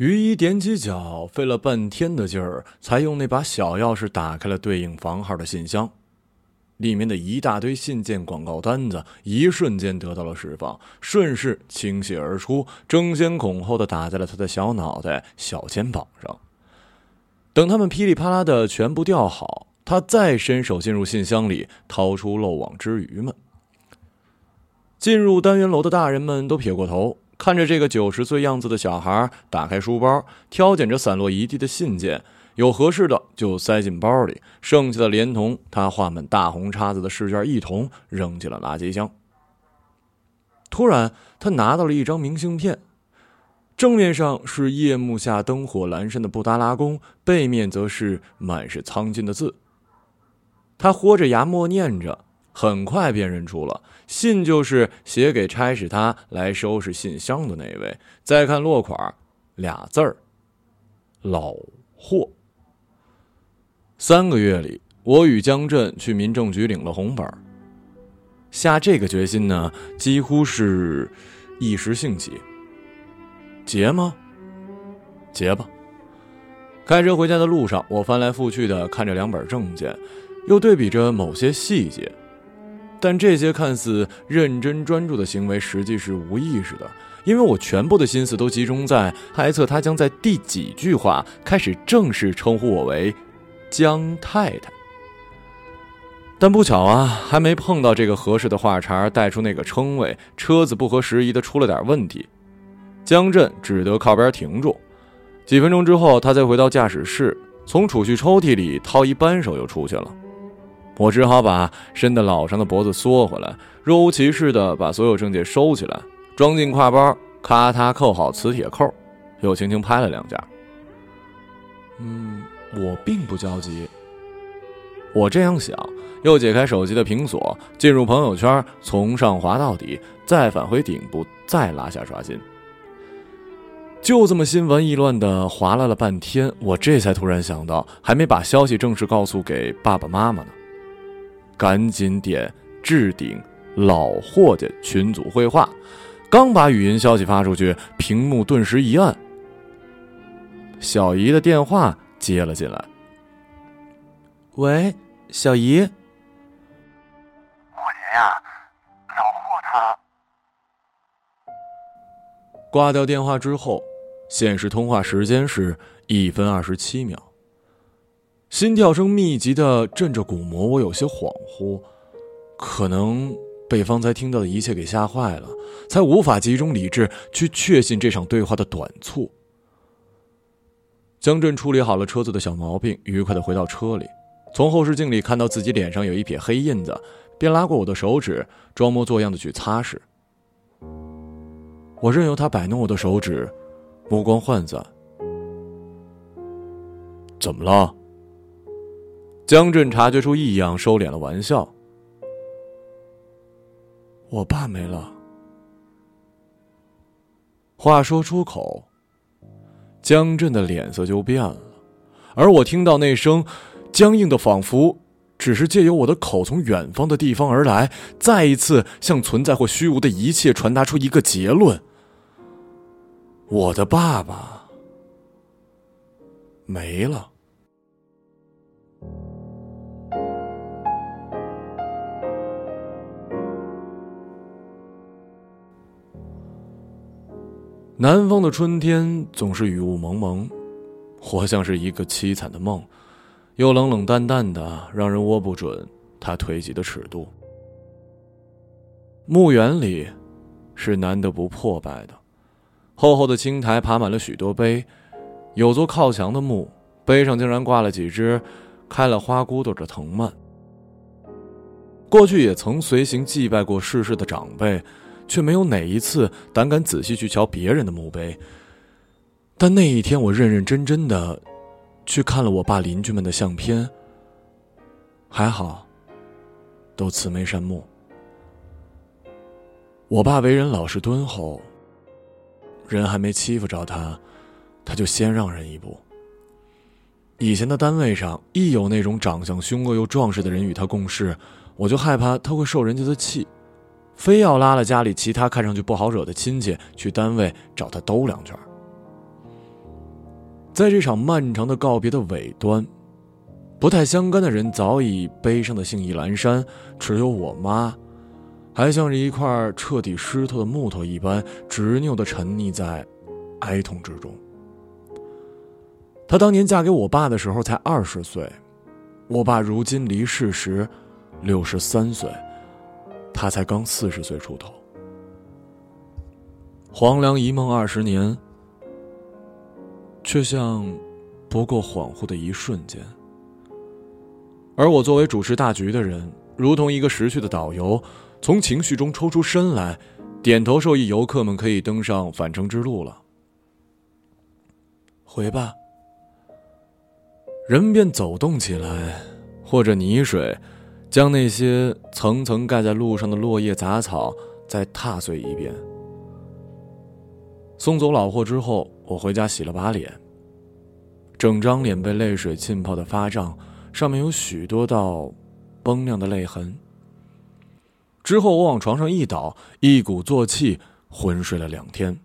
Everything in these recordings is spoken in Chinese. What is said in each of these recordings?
于一踮起脚，费了半天的劲儿，才用那把小钥匙打开了对应房号的信箱。里面的一大堆信件、广告单子，一瞬间得到了释放，顺势倾泻而出，争先恐后的打在了他的小脑袋、小肩膀上。等他们噼里啪啦的全部吊好，他再伸手进入信箱里，掏出漏网之鱼们。进入单元楼的大人们都撇过头。看着这个九十岁样子的小孩，打开书包，挑拣着散落一地的信件，有合适的就塞进包里，剩下的连同他画满大红叉子的试卷一同扔进了垃圾箱。突然，他拿到了一张明信片，正面上是夜幕下灯火阑珊的布达拉宫，背面则是满是苍劲的字。他豁着牙默念着。很快辨认出了信，就是写给差使他来收拾信箱的那位。再看落款，俩字儿：老霍。三个月里，我与江震去民政局领了红本下这个决心呢，几乎是一时兴起。结吗？结吧。开车回家的路上，我翻来覆去的看着两本证件，又对比着某些细节。但这些看似认真专注的行为，实际是无意识的，因为我全部的心思都集中在猜测他将在第几句话开始正式称呼我为江太太。但不巧啊，还没碰到这个合适的话茬带出那个称谓，车子不合时宜的出了点问题，江震只得靠边停住。几分钟之后，他才回到驾驶室，从储蓄抽屉里掏一扳手，又出去了。我只好把伸得老长的脖子缩回来，若无其事地把所有证件收起来，装进挎包，咔嗒扣好磁铁扣，又轻轻拍了两下。嗯，我并不焦急。我这样想，又解开手机的屏锁，进入朋友圈，从上滑到底，再返回顶部，再拉下刷新。就这么心烦意乱地划拉了半天，我这才突然想到，还没把消息正式告诉给爸爸妈妈呢。赶紧点置顶老霍家群组会话，刚把语音消息发出去，屏幕顿时一暗。小姨的电话接了进来。喂，小姨。霍爷呀，老霍他。挂掉电话之后，显示通话时间是一分二十七秒。心跳声密集的震着鼓膜，我有些恍惚，可能被方才听到的一切给吓坏了，才无法集中理智去确信这场对话的短促。江震处理好了车子的小毛病，愉快的回到车里，从后视镜里看到自己脸上有一撇黑印子，便拉过我的手指，装模作样的去擦拭。我任由他摆弄我的手指，目光涣散。怎么了？江震察觉出异样，收敛了玩笑。我爸没了。话说出口，江震的脸色就变了，而我听到那声僵硬的，仿佛只是借由我的口从远方的地方而来，再一次向存在或虚无的一切传达出一个结论：我的爸爸没了。南方的春天总是雨雾蒙蒙，活像是一个凄惨的梦，又冷冷淡淡的，让人握不准它推挤的尺度。墓园里是难得不破败的，厚厚的青苔爬满了许多碑，有座靠墙的墓，碑上竟然挂了几只开了花骨朵的藤蔓。过去也曾随行祭拜过逝世的长辈。却没有哪一次胆敢仔细去瞧别人的墓碑。但那一天，我认认真真的去看了我爸邻居们的相片。还好，都慈眉善目。我爸为人老实敦厚，人还没欺负着他，他就先让人一步。以前的单位上，一有那种长相凶恶又壮实的人与他共事，我就害怕他会受人家的气。非要拉了家里其他看上去不好惹的亲戚去单位找他兜两圈。在这场漫长的告别的尾端，不太相干的人早已悲伤的兴意阑珊，只有我妈，还像是一块彻底湿透的木头一般，执拗的沉溺在哀痛之中。她当年嫁给我爸的时候才二十岁，我爸如今离世时六十三岁，他才刚四十岁出头。黄粱一梦二十年，却像不过恍惚的一瞬间。而我作为主持大局的人，如同一个识趣的导游，从情绪中抽出身来，点头授意游客们可以登上返程之路了。回吧。人便走动起来，或者泥水，将那些层层盖在路上的落叶杂草再踏碎一遍。送走老货之后，我回家洗了把脸。整张脸被泪水浸泡的发胀，上面有许多道崩亮的泪痕。之后我往床上一倒，一鼓作气昏睡了两天。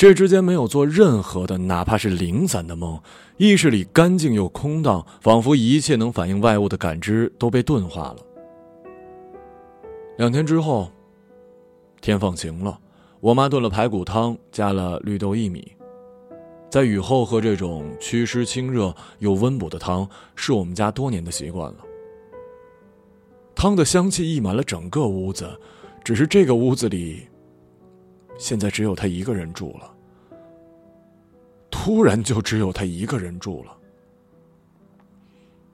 这之间没有做任何的，哪怕是零散的梦，意识里干净又空荡，仿佛一切能反映外物的感知都被钝化了。两天之后，天放晴了。我妈炖了排骨汤，加了绿豆薏米。在雨后喝这种祛湿清热又温补的汤，是我们家多年的习惯了。汤的香气溢满了整个屋子，只是这个屋子里，现在只有他一个人住了。突然就只有他一个人住了。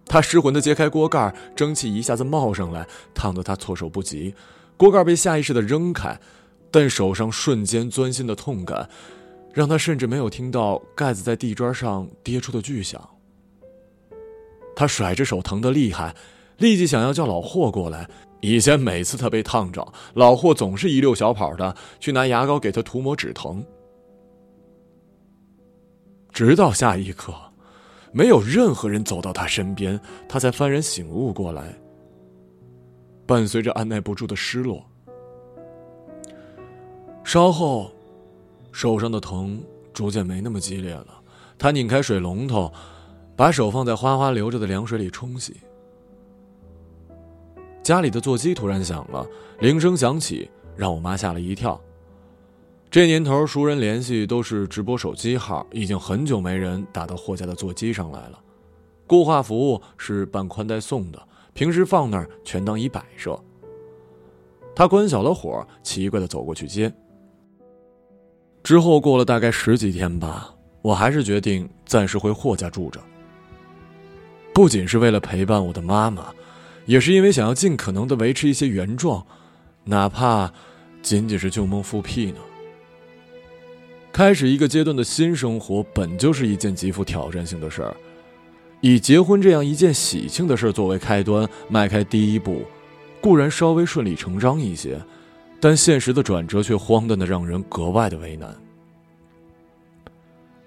他失魂的揭开锅盖，蒸汽一下子冒上来，烫得他措手不及。锅盖被下意识的扔开。但手上瞬间钻心的痛感，让他甚至没有听到盖子在地砖上跌出的巨响。他甩着手，疼得厉害，立即想要叫老霍过来。以前每次他被烫着，老霍总是一溜小跑的去拿牙膏给他涂抹止疼。直到下一刻，没有任何人走到他身边，他才幡然醒悟过来，伴随着按耐不住的失落。稍后，手上的疼逐渐没那么激烈了。他拧开水龙头，把手放在哗哗流着的凉水里冲洗。家里的座机突然响了，铃声响起，让我妈吓了一跳。这年头，熟人联系都是直播手机号，已经很久没人打到霍家的座机上来了。固话服务是办宽带送的，平时放那儿全当一摆设。他关小了火，奇怪的走过去接。之后过了大概十几天吧，我还是决定暂时回霍家住着。不仅是为了陪伴我的妈妈，也是因为想要尽可能的维持一些原状，哪怕仅仅是旧梦复辟呢。开始一个阶段的新生活本就是一件极富挑战性的事儿，以结婚这样一件喜庆的事作为开端，迈开第一步，固然稍微顺理成章一些。但现实的转折却荒诞的让人格外的为难。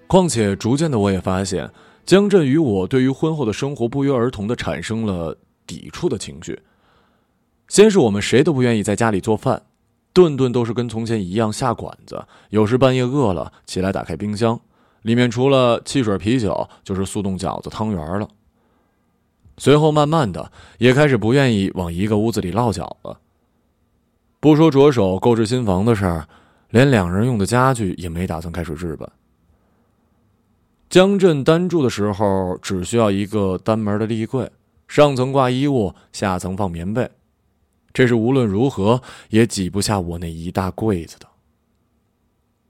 况且，逐渐的我也发现，江振与我对于婚后的生活不约而同的产生了抵触的情绪。先是我们谁都不愿意在家里做饭，顿顿都是跟从前一样下馆子。有时半夜饿了起来，打开冰箱，里面除了汽水、啤酒，就是速冻饺子、汤圆了。随后，慢慢的也开始不愿意往一个屋子里落脚了。不说着手购置新房的事儿，连两人用的家具也没打算开始置办。江镇单住的时候，只需要一个单门的立柜，上层挂衣物，下层放棉被，这是无论如何也挤不下我那一大柜子的。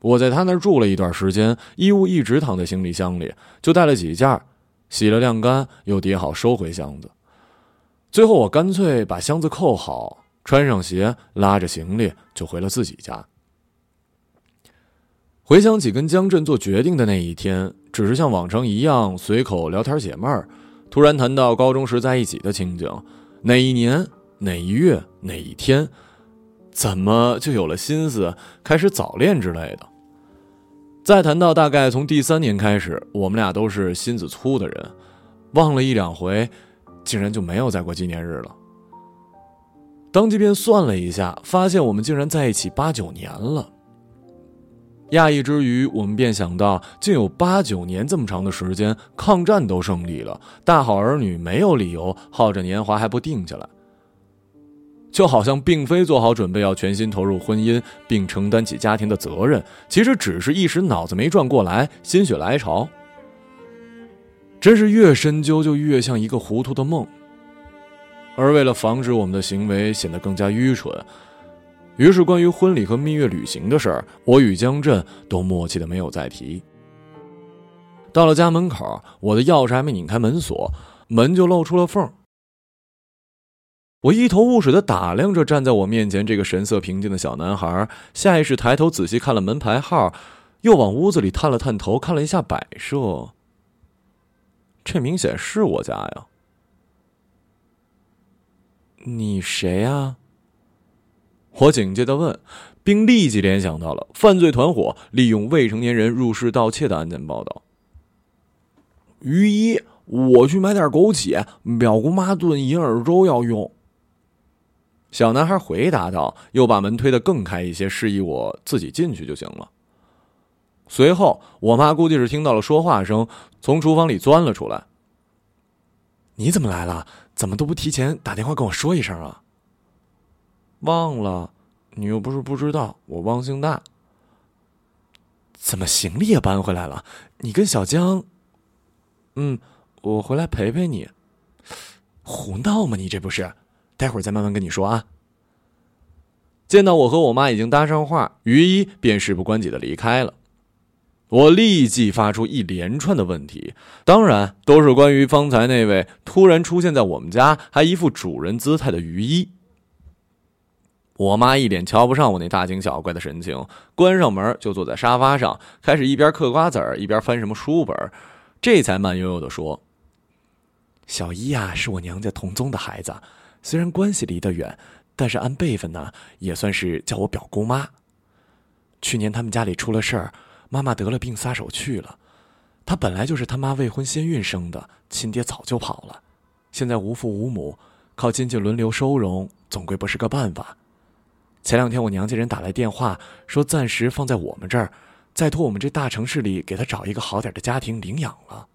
我在他那儿住了一段时间，衣物一直躺在行李箱里，就带了几件，洗了晾干，又叠好收回箱子。最后我干脆把箱子扣好。穿上鞋，拉着行李就回了自己家。回想起跟江震做决定的那一天，只是像往常一样随口聊天解闷儿，突然谈到高中时在一起的情景，哪一年、哪一月、哪一天，怎么就有了心思开始早恋之类的？再谈到大概从第三年开始，我们俩都是心思粗的人，忘了一两回，竟然就没有再过纪念日了。当即便算了一下，发现我们竟然在一起八九年了。讶异之余，我们便想到，竟有八九年这么长的时间，抗战都胜利了，大好儿女没有理由耗着年华还不定下来。就好像并非做好准备要全心投入婚姻，并承担起家庭的责任，其实只是一时脑子没转过来，心血来潮。真是越深究就越像一个糊涂的梦。而为了防止我们的行为显得更加愚蠢，于是关于婚礼和蜜月旅行的事儿，我与江震都默契的没有再提。到了家门口，我的钥匙还没拧开门锁，门就露出了缝。我一头雾水的打量着站在我面前这个神色平静的小男孩，下意识抬头仔细看了门牌号，又往屋子里探了探头，看了一下摆设。这明显是我家呀！你谁呀？我警戒的问，并立即联想到了犯罪团伙利用未成年人入室盗窃的案件报道。于一，我去买点枸杞，表姑妈炖银耳粥要用。小男孩回答道，又把门推得更开一些，示意我自己进去就行了。随后，我妈估计是听到了说话声，从厨房里钻了出来。你怎么来了？怎么都不提前打电话跟我说一声啊？忘了，你又不是不知道，我忘性大。怎么行李也搬回来了？你跟小江……嗯，我回来陪陪你。胡闹吗？你这不是？待会儿再慢慢跟你说啊。见到我和我妈已经搭上话，于一便事不关己的离开了。我立即发出一连串的问题，当然都是关于方才那位突然出现在我们家还一副主人姿态的于一。我妈一脸瞧不上我那大惊小怪的神情，关上门就坐在沙发上，开始一边嗑瓜子儿一边翻什么书本儿，这才慢悠悠的说：“小一呀，是我娘家同宗的孩子。”虽然关系离得远，但是按辈分呢，也算是叫我表姑妈。去年他们家里出了事儿，妈妈得了病撒手去了。她本来就是他妈未婚先孕生的，亲爹早就跑了，现在无父无母，靠亲戚轮流收容，总归不是个办法。前两天我娘家人打来电话，说暂时放在我们这儿，再托我们这大城市里给他找一个好点的家庭领养了。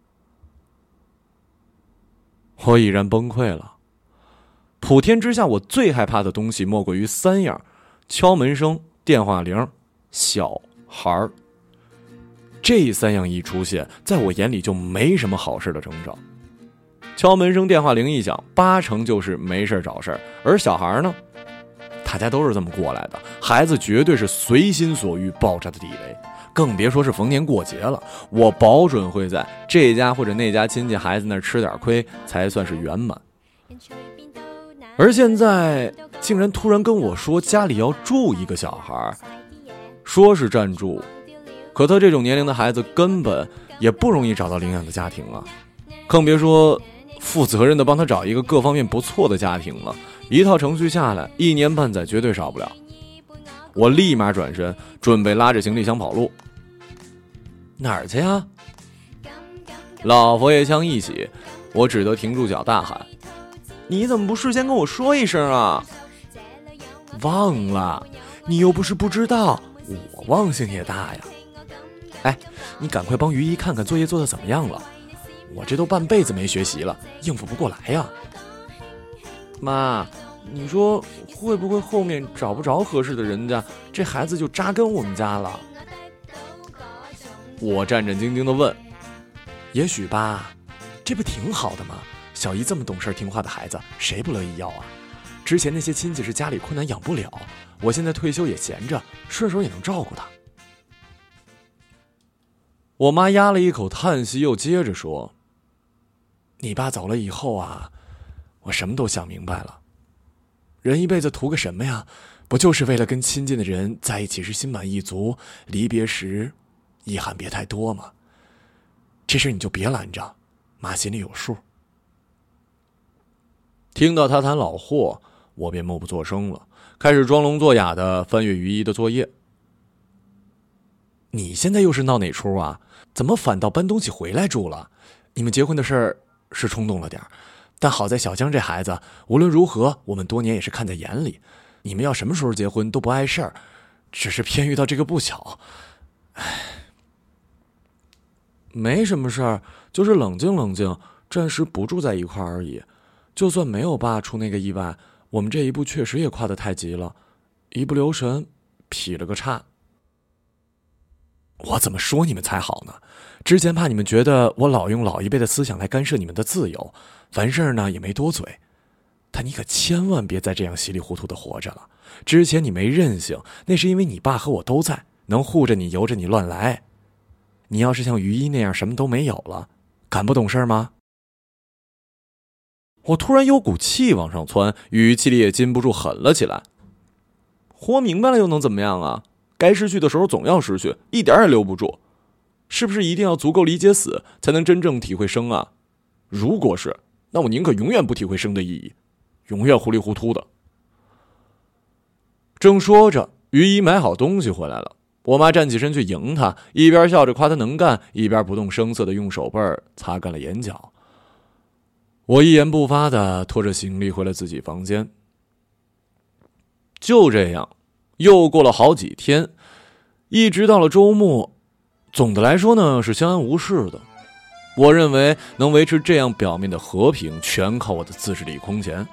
我已然崩溃了。普天之下，我最害怕的东西莫过于三样：敲门声、电话铃、小孩儿。这三样一出现，在我眼里就没什么好事的征兆。敲门声、电话铃一响，八成就是没事找事儿；而小孩呢，大家都是这么过来的，孩子绝对是随心所欲爆炸的地雷，更别说是逢年过节了。我保准会在这家或者那家亲戚孩子那儿吃点亏，才算是圆满。而现在竟然突然跟我说家里要住一个小孩，说是暂住，可他这种年龄的孩子根本也不容易找到领养的家庭啊，更别说负责任的帮他找一个各方面不错的家庭了。一套程序下来，一年半载绝对少不了。我立马转身准备拉着行李箱跑路，哪儿去呀？老佛爷枪一起，我只得停住脚大喊。你怎么不事先跟我说一声啊？忘了，你又不是不知道，我忘性也大呀。哎，你赶快帮于一看看作业做的怎么样了，我这都半辈子没学习了，应付不过来呀。妈，你说会不会后面找不着合适的人家，这孩子就扎根我们家了？我战战兢兢的问。也许吧，这不挺好的吗？小姨这么懂事听话的孩子，谁不乐意要啊？之前那些亲戚是家里困难养不了，我现在退休也闲着，顺手也能照顾他。我妈压了一口叹息，又接着说：“你爸走了以后啊，我什么都想明白了。人一辈子图个什么呀？不就是为了跟亲近的人在一起时心满意足，离别时遗憾别太多吗？这事你就别拦着，妈心里有数。”听到他谈老货，我便默不作声了，开始装聋作哑的翻阅于一的作业。你现在又是闹哪出啊？怎么反倒搬东西回来住了？你们结婚的事儿是冲动了点儿但好在小江这孩子无论如何，我们多年也是看在眼里。你们要什么时候结婚都不碍事儿，只是偏遇到这个不巧。唉，没什么事儿，就是冷静冷静，暂时不住在一块而已。就算没有爸出那个意外，我们这一步确实也跨得太急了，一不留神劈了个叉。我怎么说你们才好呢？之前怕你们觉得我老用老一辈的思想来干涉你们的自由，完事儿呢也没多嘴。但你可千万别再这样稀里糊涂的活着了。之前你没任性，那是因为你爸和我都在，能护着你，由着你乱来。你要是像于一那样什么都没有了，敢不懂事吗？我突然有股气往上窜，语气里也禁不住狠了起来。活明白了又能怎么样啊？该失去的时候总要失去，一点也留不住。是不是一定要足够理解死，才能真正体会生啊？如果是，那我宁可永远不体会生的意义，永远糊里糊涂的。正说着，于一买好东西回来了。我妈站起身去迎他，一边笑着夸他能干，一边不动声色的用手背擦干了眼角。我一言不发的拖着行李回了自己房间。就这样。又过了好几天，一直到了周末，总的来说呢是相安无事的。我认为能维持这样表面的和平，全靠我的自制力空前。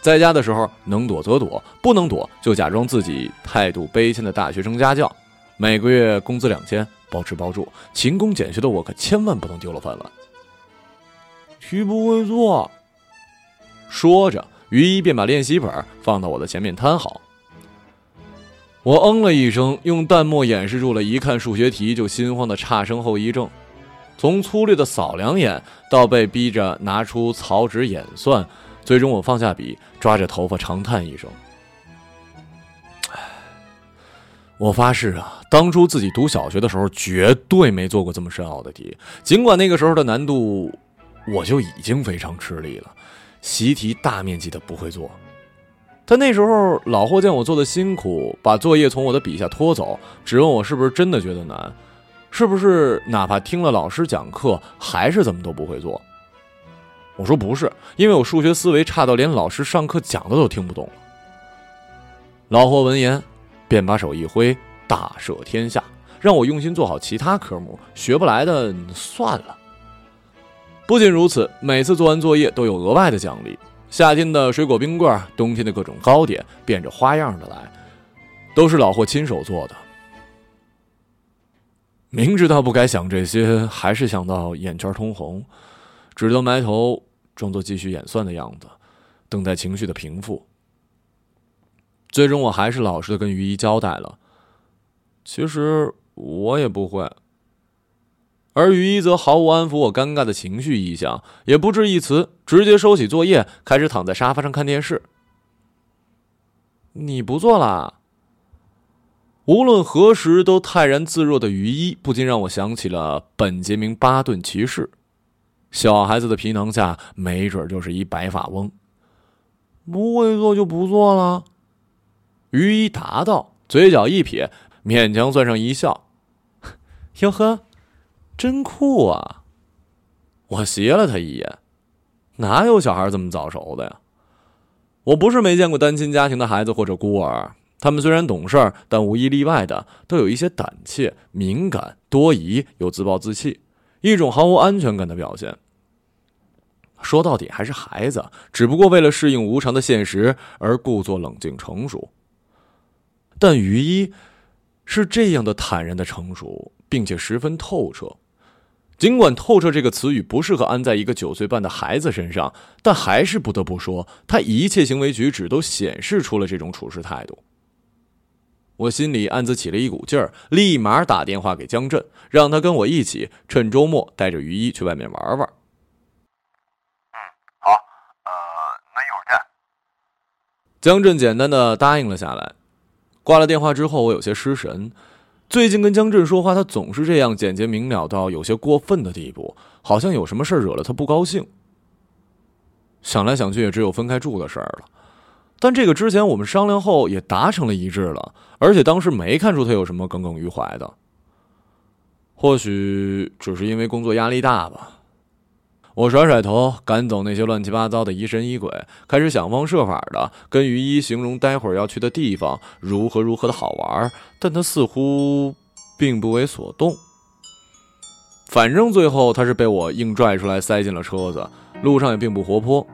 在家的时候，能躲则躲，不能躲就假装自己态度卑谦的大学生家教。每个月工资两千，包吃包住，勤工俭学的我可千万不能丢了饭碗。题不会做，说着，于一便把练习本放到我的前面摊好。我嗯了一声，用淡漠掩饰住了一看数学题就心慌的差生后遗症。从粗略的扫两眼，到被逼着拿出草纸演算，最终我放下笔，抓着头发长叹一声：“唉，我发誓啊，当初自己读小学的时候，绝对没做过这么深奥的题。尽管那个时候的难度，我就已经非常吃力了，习题大面积的不会做。”但那时候，老霍见我做的辛苦，把作业从我的笔下拖走，只问我是不是真的觉得难，是不是哪怕听了老师讲课，还是怎么都不会做。我说不是，因为我数学思维差到连老师上课讲的都听不懂了。老霍闻言，便把手一挥，大赦天下，让我用心做好其他科目，学不来的算了。不仅如此，每次做完作业都有额外的奖励。夏天的水果冰棍，冬天的各种糕点，变着花样的来，都是老霍亲手做的。明知道不该想这些，还是想到眼圈通红，只得埋头装作继续演算的样子，等待情绪的平复。最终，我还是老实的跟于一交代了，其实我也不会。而于一则毫无安抚我尴尬的情绪意向，也不置一词，直接收起作业，开始躺在沙发上看电视。你不做啦？无论何时都泰然自若的于一，不禁让我想起了本杰明·巴顿骑士。小孩子的皮囊下，没准就是一白发翁。不会做就不做了。于一答道，嘴角一撇，勉强算上一笑。哟呵。真酷啊！我斜了他一眼，哪有小孩这么早熟的呀？我不是没见过单亲家庭的孩子或者孤儿，他们虽然懂事，但无一例外的都有一些胆怯、敏感、多疑又自暴自弃，一种毫无安全感的表现。说到底还是孩子，只不过为了适应无常的现实而故作冷静成熟。但于一，是这样的坦然的成熟，并且十分透彻。尽管“透彻”这个词语不适合安在一个九岁半的孩子身上，但还是不得不说，他一切行为举止都显示出了这种处事态度。我心里暗自起了一股劲儿，立马打电话给江震，让他跟我一起趁周末带着于一去外面玩玩。嗯，好，呃，那一会儿见。江震简单的答应了下来。挂了电话之后，我有些失神。最近跟江震说话，他总是这样简洁明了到有些过分的地步，好像有什么事惹了他不高兴。想来想去，也只有分开住的事儿了。但这个之前我们商量后也达成了一致了，而且当时没看出他有什么耿耿于怀的。或许只是因为工作压力大吧。我甩甩头，赶走那些乱七八糟的疑神疑鬼，开始想方设法的跟于一形容待会儿要去的地方如何如何的好玩，但他似乎并不为所动。反正最后他是被我硬拽出来，塞进了车子，路上也并不活泼。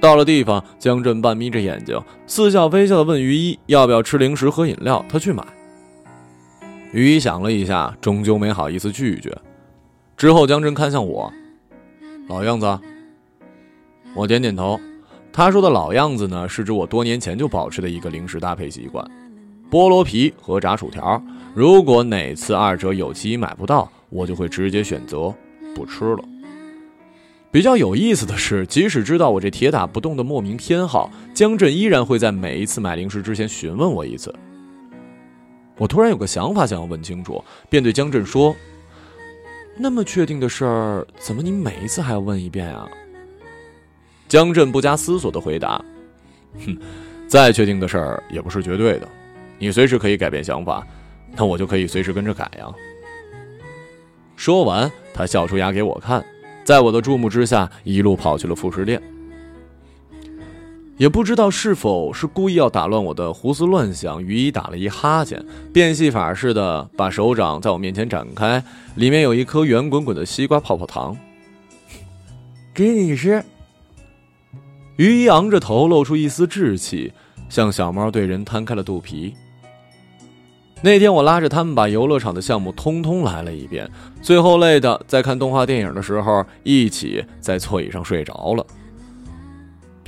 到了地方，江震半眯着眼睛，似笑非笑的问于一要不要吃零食喝饮料，他去买。于一想了一下，终究没好意思拒绝。之后，江震看向我，老样子。我点点头。他说的老样子呢，是指我多年前就保持的一个零食搭配习惯：菠萝皮和炸薯条。如果哪次二者有其一买不到，我就会直接选择不吃了。比较有意思的是，即使知道我这铁打不动的莫名偏好，江震依然会在每一次买零食之前询问我一次。我突然有个想法，想要问清楚，便对江震说：“那么确定的事儿，怎么你每一次还要问一遍啊？”江震不加思索的回答：“哼，再确定的事儿也不是绝对的，你随时可以改变想法，那我就可以随时跟着改呀。”说完，他笑出牙给我看，在我的注目之下，一路跑去了副食店。也不知道是否是故意要打乱我的胡思乱想，于一打了一哈欠，变戏法似的把手掌在我面前展开，里面有一颗圆滚滚的西瓜泡泡糖。给你吃。于一昂着头，露出一丝稚气，像小猫对人摊开了肚皮。那天我拉着他们把游乐场的项目通通来了一遍，最后累的在看动画电影的时候，一起在座椅上睡着了。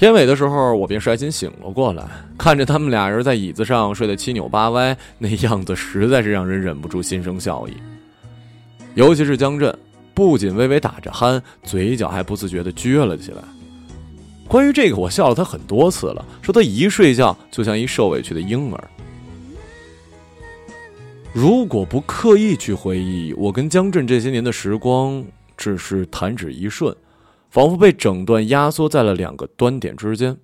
片尾的时候，我便率先醒了过来，看着他们俩人在椅子上睡得七扭八歪，那样子实在是让人忍不住心生笑意。尤其是江震，不仅微微打着鼾，嘴角还不自觉地撅了起来。关于这个，我笑了他很多次了，说他一睡觉就像一受委屈的婴儿。如果不刻意去回忆，我跟江震这些年的时光，只是弹指一瞬。仿佛被整段压缩在了两个端点之间。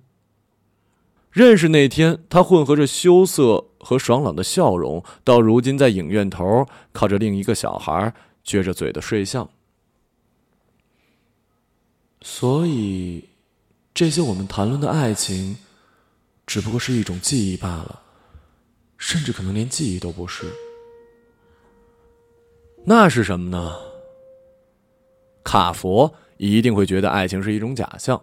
认识那天，他混合着羞涩和爽朗的笑容，到如今在影院头靠着另一个小孩撅着嘴的睡相。所以，这些我们谈论的爱情，只不过是一种记忆罢了，甚至可能连记忆都不是。那是什么呢？卡佛。一定会觉得爱情是一种假象。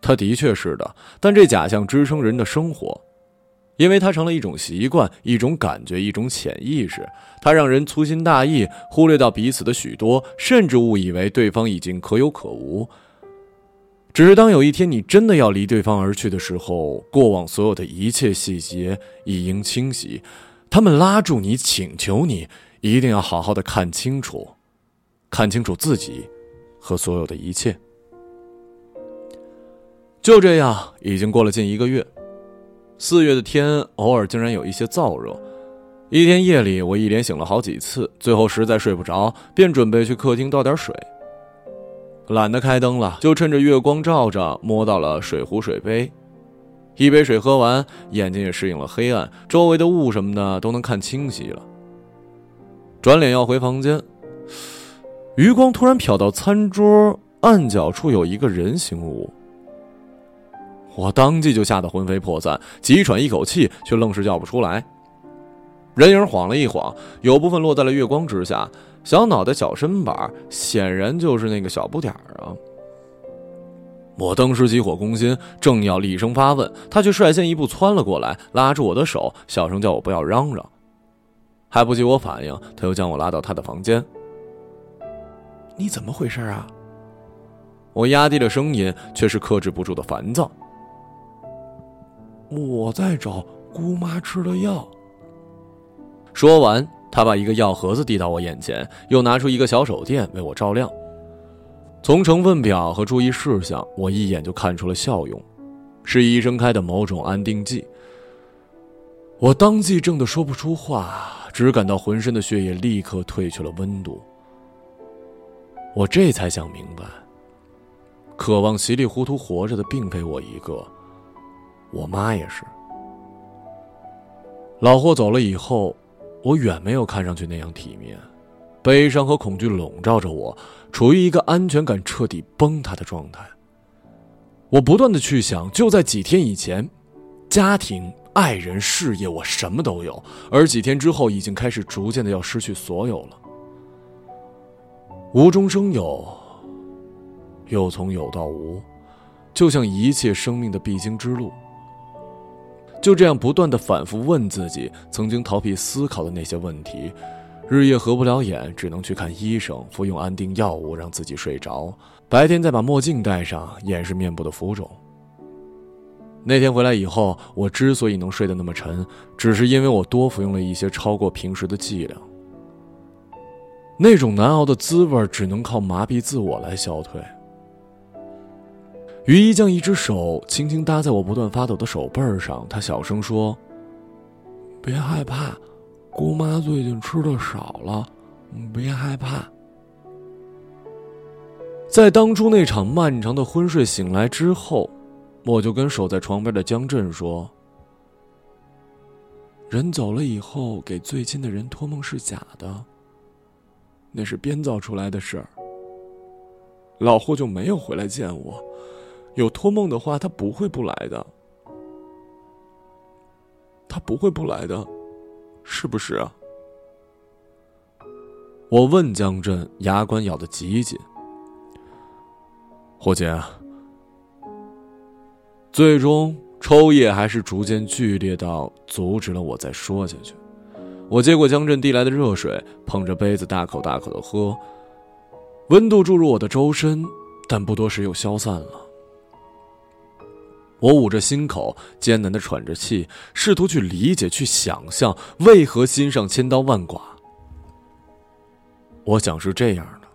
它的确是的，但这假象支撑人的生活，因为它成了一种习惯、一种感觉、一种潜意识。它让人粗心大意，忽略到彼此的许多，甚至误以为对方已经可有可无。只是当有一天你真的要离对方而去的时候，过往所有的一切细节一应清晰，他们拉住你，请求你一定要好好的看清楚，看清楚自己。和所有的一切，就这样，已经过了近一个月。四月的天，偶尔竟然有一些燥热。一天夜里，我一连醒了好几次，最后实在睡不着，便准备去客厅倒点水。懒得开灯了，就趁着月光照着，摸到了水壶、水杯。一杯水喝完，眼睛也适应了黑暗，周围的雾什么的都能看清晰了。转脸要回房间。余光突然瞟到餐桌暗角处有一个人形物，我当即就吓得魂飞魄散，急喘一口气，却愣是叫不出来。人影晃了一晃，有部分落在了月光之下，小脑袋、小身板，显然就是那个小不点儿啊！我当时急火攻心，正要厉声发问，他却率先一步窜了过来，拉住我的手，小声叫我不要嚷嚷。还不及我反应，他又将我拉到他的房间。你怎么回事啊？我压低了声音，却是克制不住的烦躁。我在找姑妈吃的药。说完，他把一个药盒子递到我眼前，又拿出一个小手电为我照亮。从成分表和注意事项，我一眼就看出了效用，是医生开的某种安定剂。我当即怔得说不出话，只感到浑身的血液立刻褪去了温度。我这才想明白，渴望稀里糊涂活着的并非我一个，我妈也是。老霍走了以后，我远没有看上去那样体面，悲伤和恐惧笼罩着我，处于一个安全感彻底崩塌的状态。我不断的去想，就在几天以前，家庭爱人、事业，我什么都有。而几天之后，已经开始逐渐的要失去所有了。无中生有，又从有到无，就像一切生命的必经之路。就这样不断的反复问自己曾经逃避思考的那些问题，日夜合不了眼，只能去看医生，服用安定药物让自己睡着，白天再把墨镜戴上掩饰面部的浮肿。那天回来以后，我之所以能睡得那么沉，只是因为我多服用了一些超过平时的剂量。那种难熬的滋味只能靠麻痹自我来消退。于一将一只手轻轻搭在我不断发抖的手背上，他小声说：“别害怕，姑妈最近吃的少了，别害怕。”在当初那场漫长的昏睡醒来之后。我就跟守在床边的江震说：“人走了以后，给最亲的人托梦是假的，那是编造出来的事儿。老霍就没有回来见我，有托梦的话，他不会不来的，他不会不来的，是不是啊？”我问江震，牙关咬得极紧。霍姐。最终，抽噎还是逐渐剧烈到阻止了我再说下去。我接过江震递来的热水，捧着杯子大口大口的喝，温度注入我的周身，但不多时又消散了。我捂着心口，艰难的喘着气，试图去理解、去想象，为何心上千刀万剐。我想是这样的。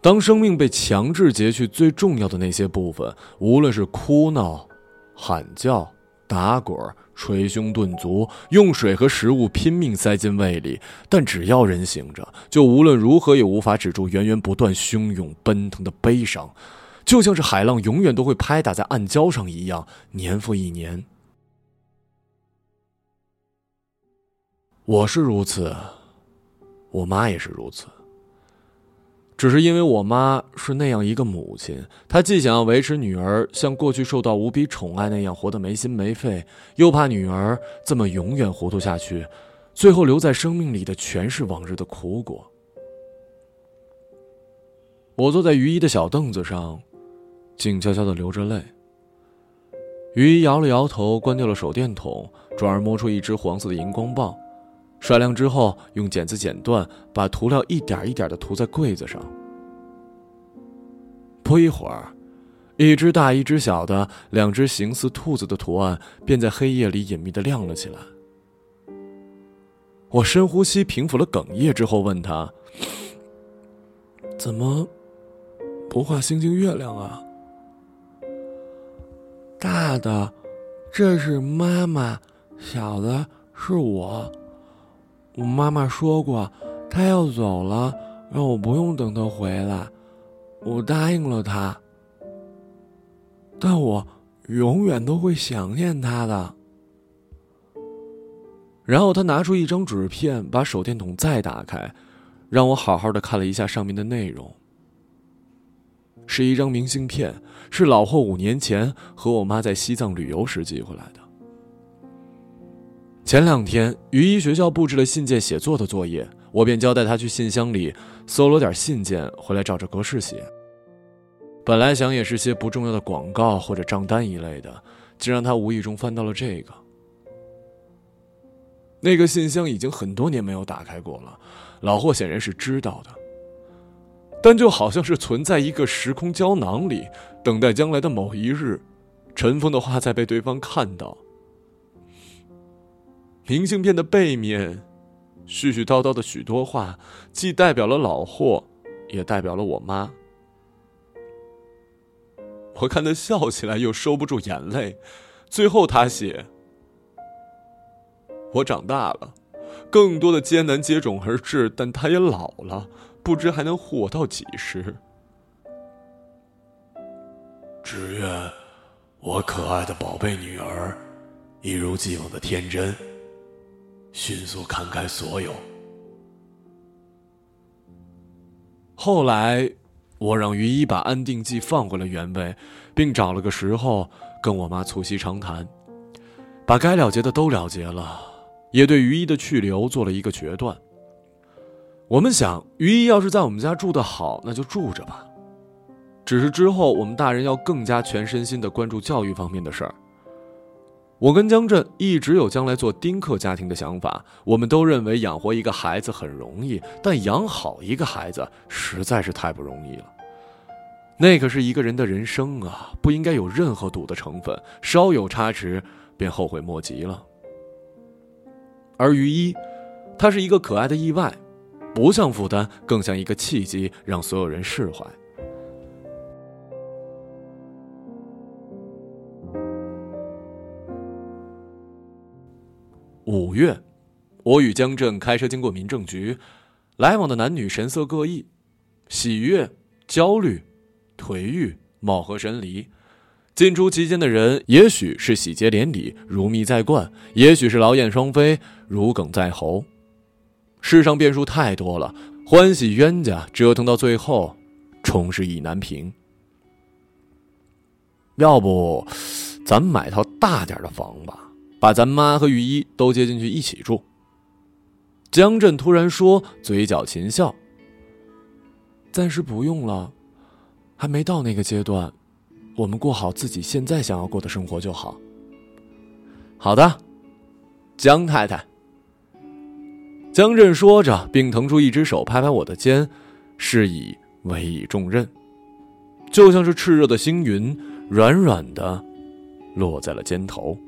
当生命被强制截去最重要的那些部分，无论是哭闹、喊叫、打滚、捶胸顿足，用水和食物拼命塞进胃里，但只要人醒着，就无论如何也无法止住源源不断、汹涌奔腾的悲伤，就像是海浪永远都会拍打在暗礁上一样，年复一年。我是如此，我妈也是如此。只是因为我妈是那样一个母亲，她既想要维持女儿像过去受到无比宠爱那样活得没心没肺，又怕女儿这么永远糊涂下去，最后留在生命里的全是往日的苦果。我坐在于一的小凳子上，静悄悄的流着泪。于一摇了摇头，关掉了手电筒，转而摸出一支黄色的荧光棒。甩亮之后，用剪子剪断，把涂料一点一点的涂在柜子上。不一会儿，一只大一只小的两只形似兔子的图案便在黑夜里隐秘的亮了起来。我深呼吸，平复了哽咽之后，问他：“怎么不画星星月亮啊？”大的，这是妈妈；小的是我。我妈妈说过，她要走了，让我不用等她回来。我答应了她，但我永远都会想念她的。然后他拿出一张纸片，把手电筒再打开，让我好好的看了一下上面的内容。是一张明信片，是老霍五年前和我妈在西藏旅游时寄回来的。前两天，于一学校布置了信件写作的作业，我便交代他去信箱里搜罗点信件回来，照着格式写。本来想也是些不重要的广告或者账单一类的，竟让他无意中翻到了这个。那个信箱已经很多年没有打开过了，老霍显然是知道的，但就好像是存在一个时空胶囊里，等待将来的某一日，尘封的话再被对方看到。明信片的背面，絮絮叨叨的许多话，既代表了老霍，也代表了我妈。我看他笑起来，又收不住眼泪。最后他写：“我长大了，更多的艰难接踵而至，但他也老了，不知还能活到几时。只愿我可爱的宝贝女儿，一如既往的天真。”迅速看开所有。后来，我让于一把安定剂放回了原位，并找了个时候跟我妈促膝长谈。把该了结的都了结了，也对于一的去留做了一个决断。我们想，于一要是在我们家住得好，那就住着吧。只是之后，我们大人要更加全身心的关注教育方面的事儿。我跟江震一直有将来做丁克家庭的想法，我们都认为养活一个孩子很容易，但养好一个孩子实在是太不容易了。那可是一个人的人生啊，不应该有任何赌的成分，稍有差池便后悔莫及了。而于一，他是一个可爱的意外，不像负担，更像一个契机，让所有人释怀。五月，我与江震开车经过民政局，来往的男女神色各异，喜悦、焦虑、颓郁，貌合神离。进出其间的人，也许是喜结连理，如蜜在灌；也许是劳燕双飞，如鲠在喉。世上变数太多了，欢喜冤家折腾到最后，终是意难平。要不，咱买套大点的房吧。把咱妈和雨衣都接进去一起住。江震突然说，嘴角噙笑。暂时不用了，还没到那个阶段，我们过好自己现在想要过的生活就好。好的，江太太。江震说着，并腾出一只手拍拍我的肩，示意委以重任，就像是炽热的星云，软软的落在了肩头。